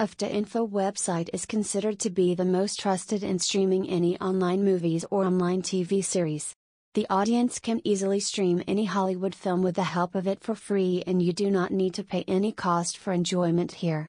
Afdah Info website is considered to be the most trusted in streaming any online movies or online TV series. The audience can easily stream any Hollywood film with the help of it for free and you do not need to pay any cost for enjoyment here.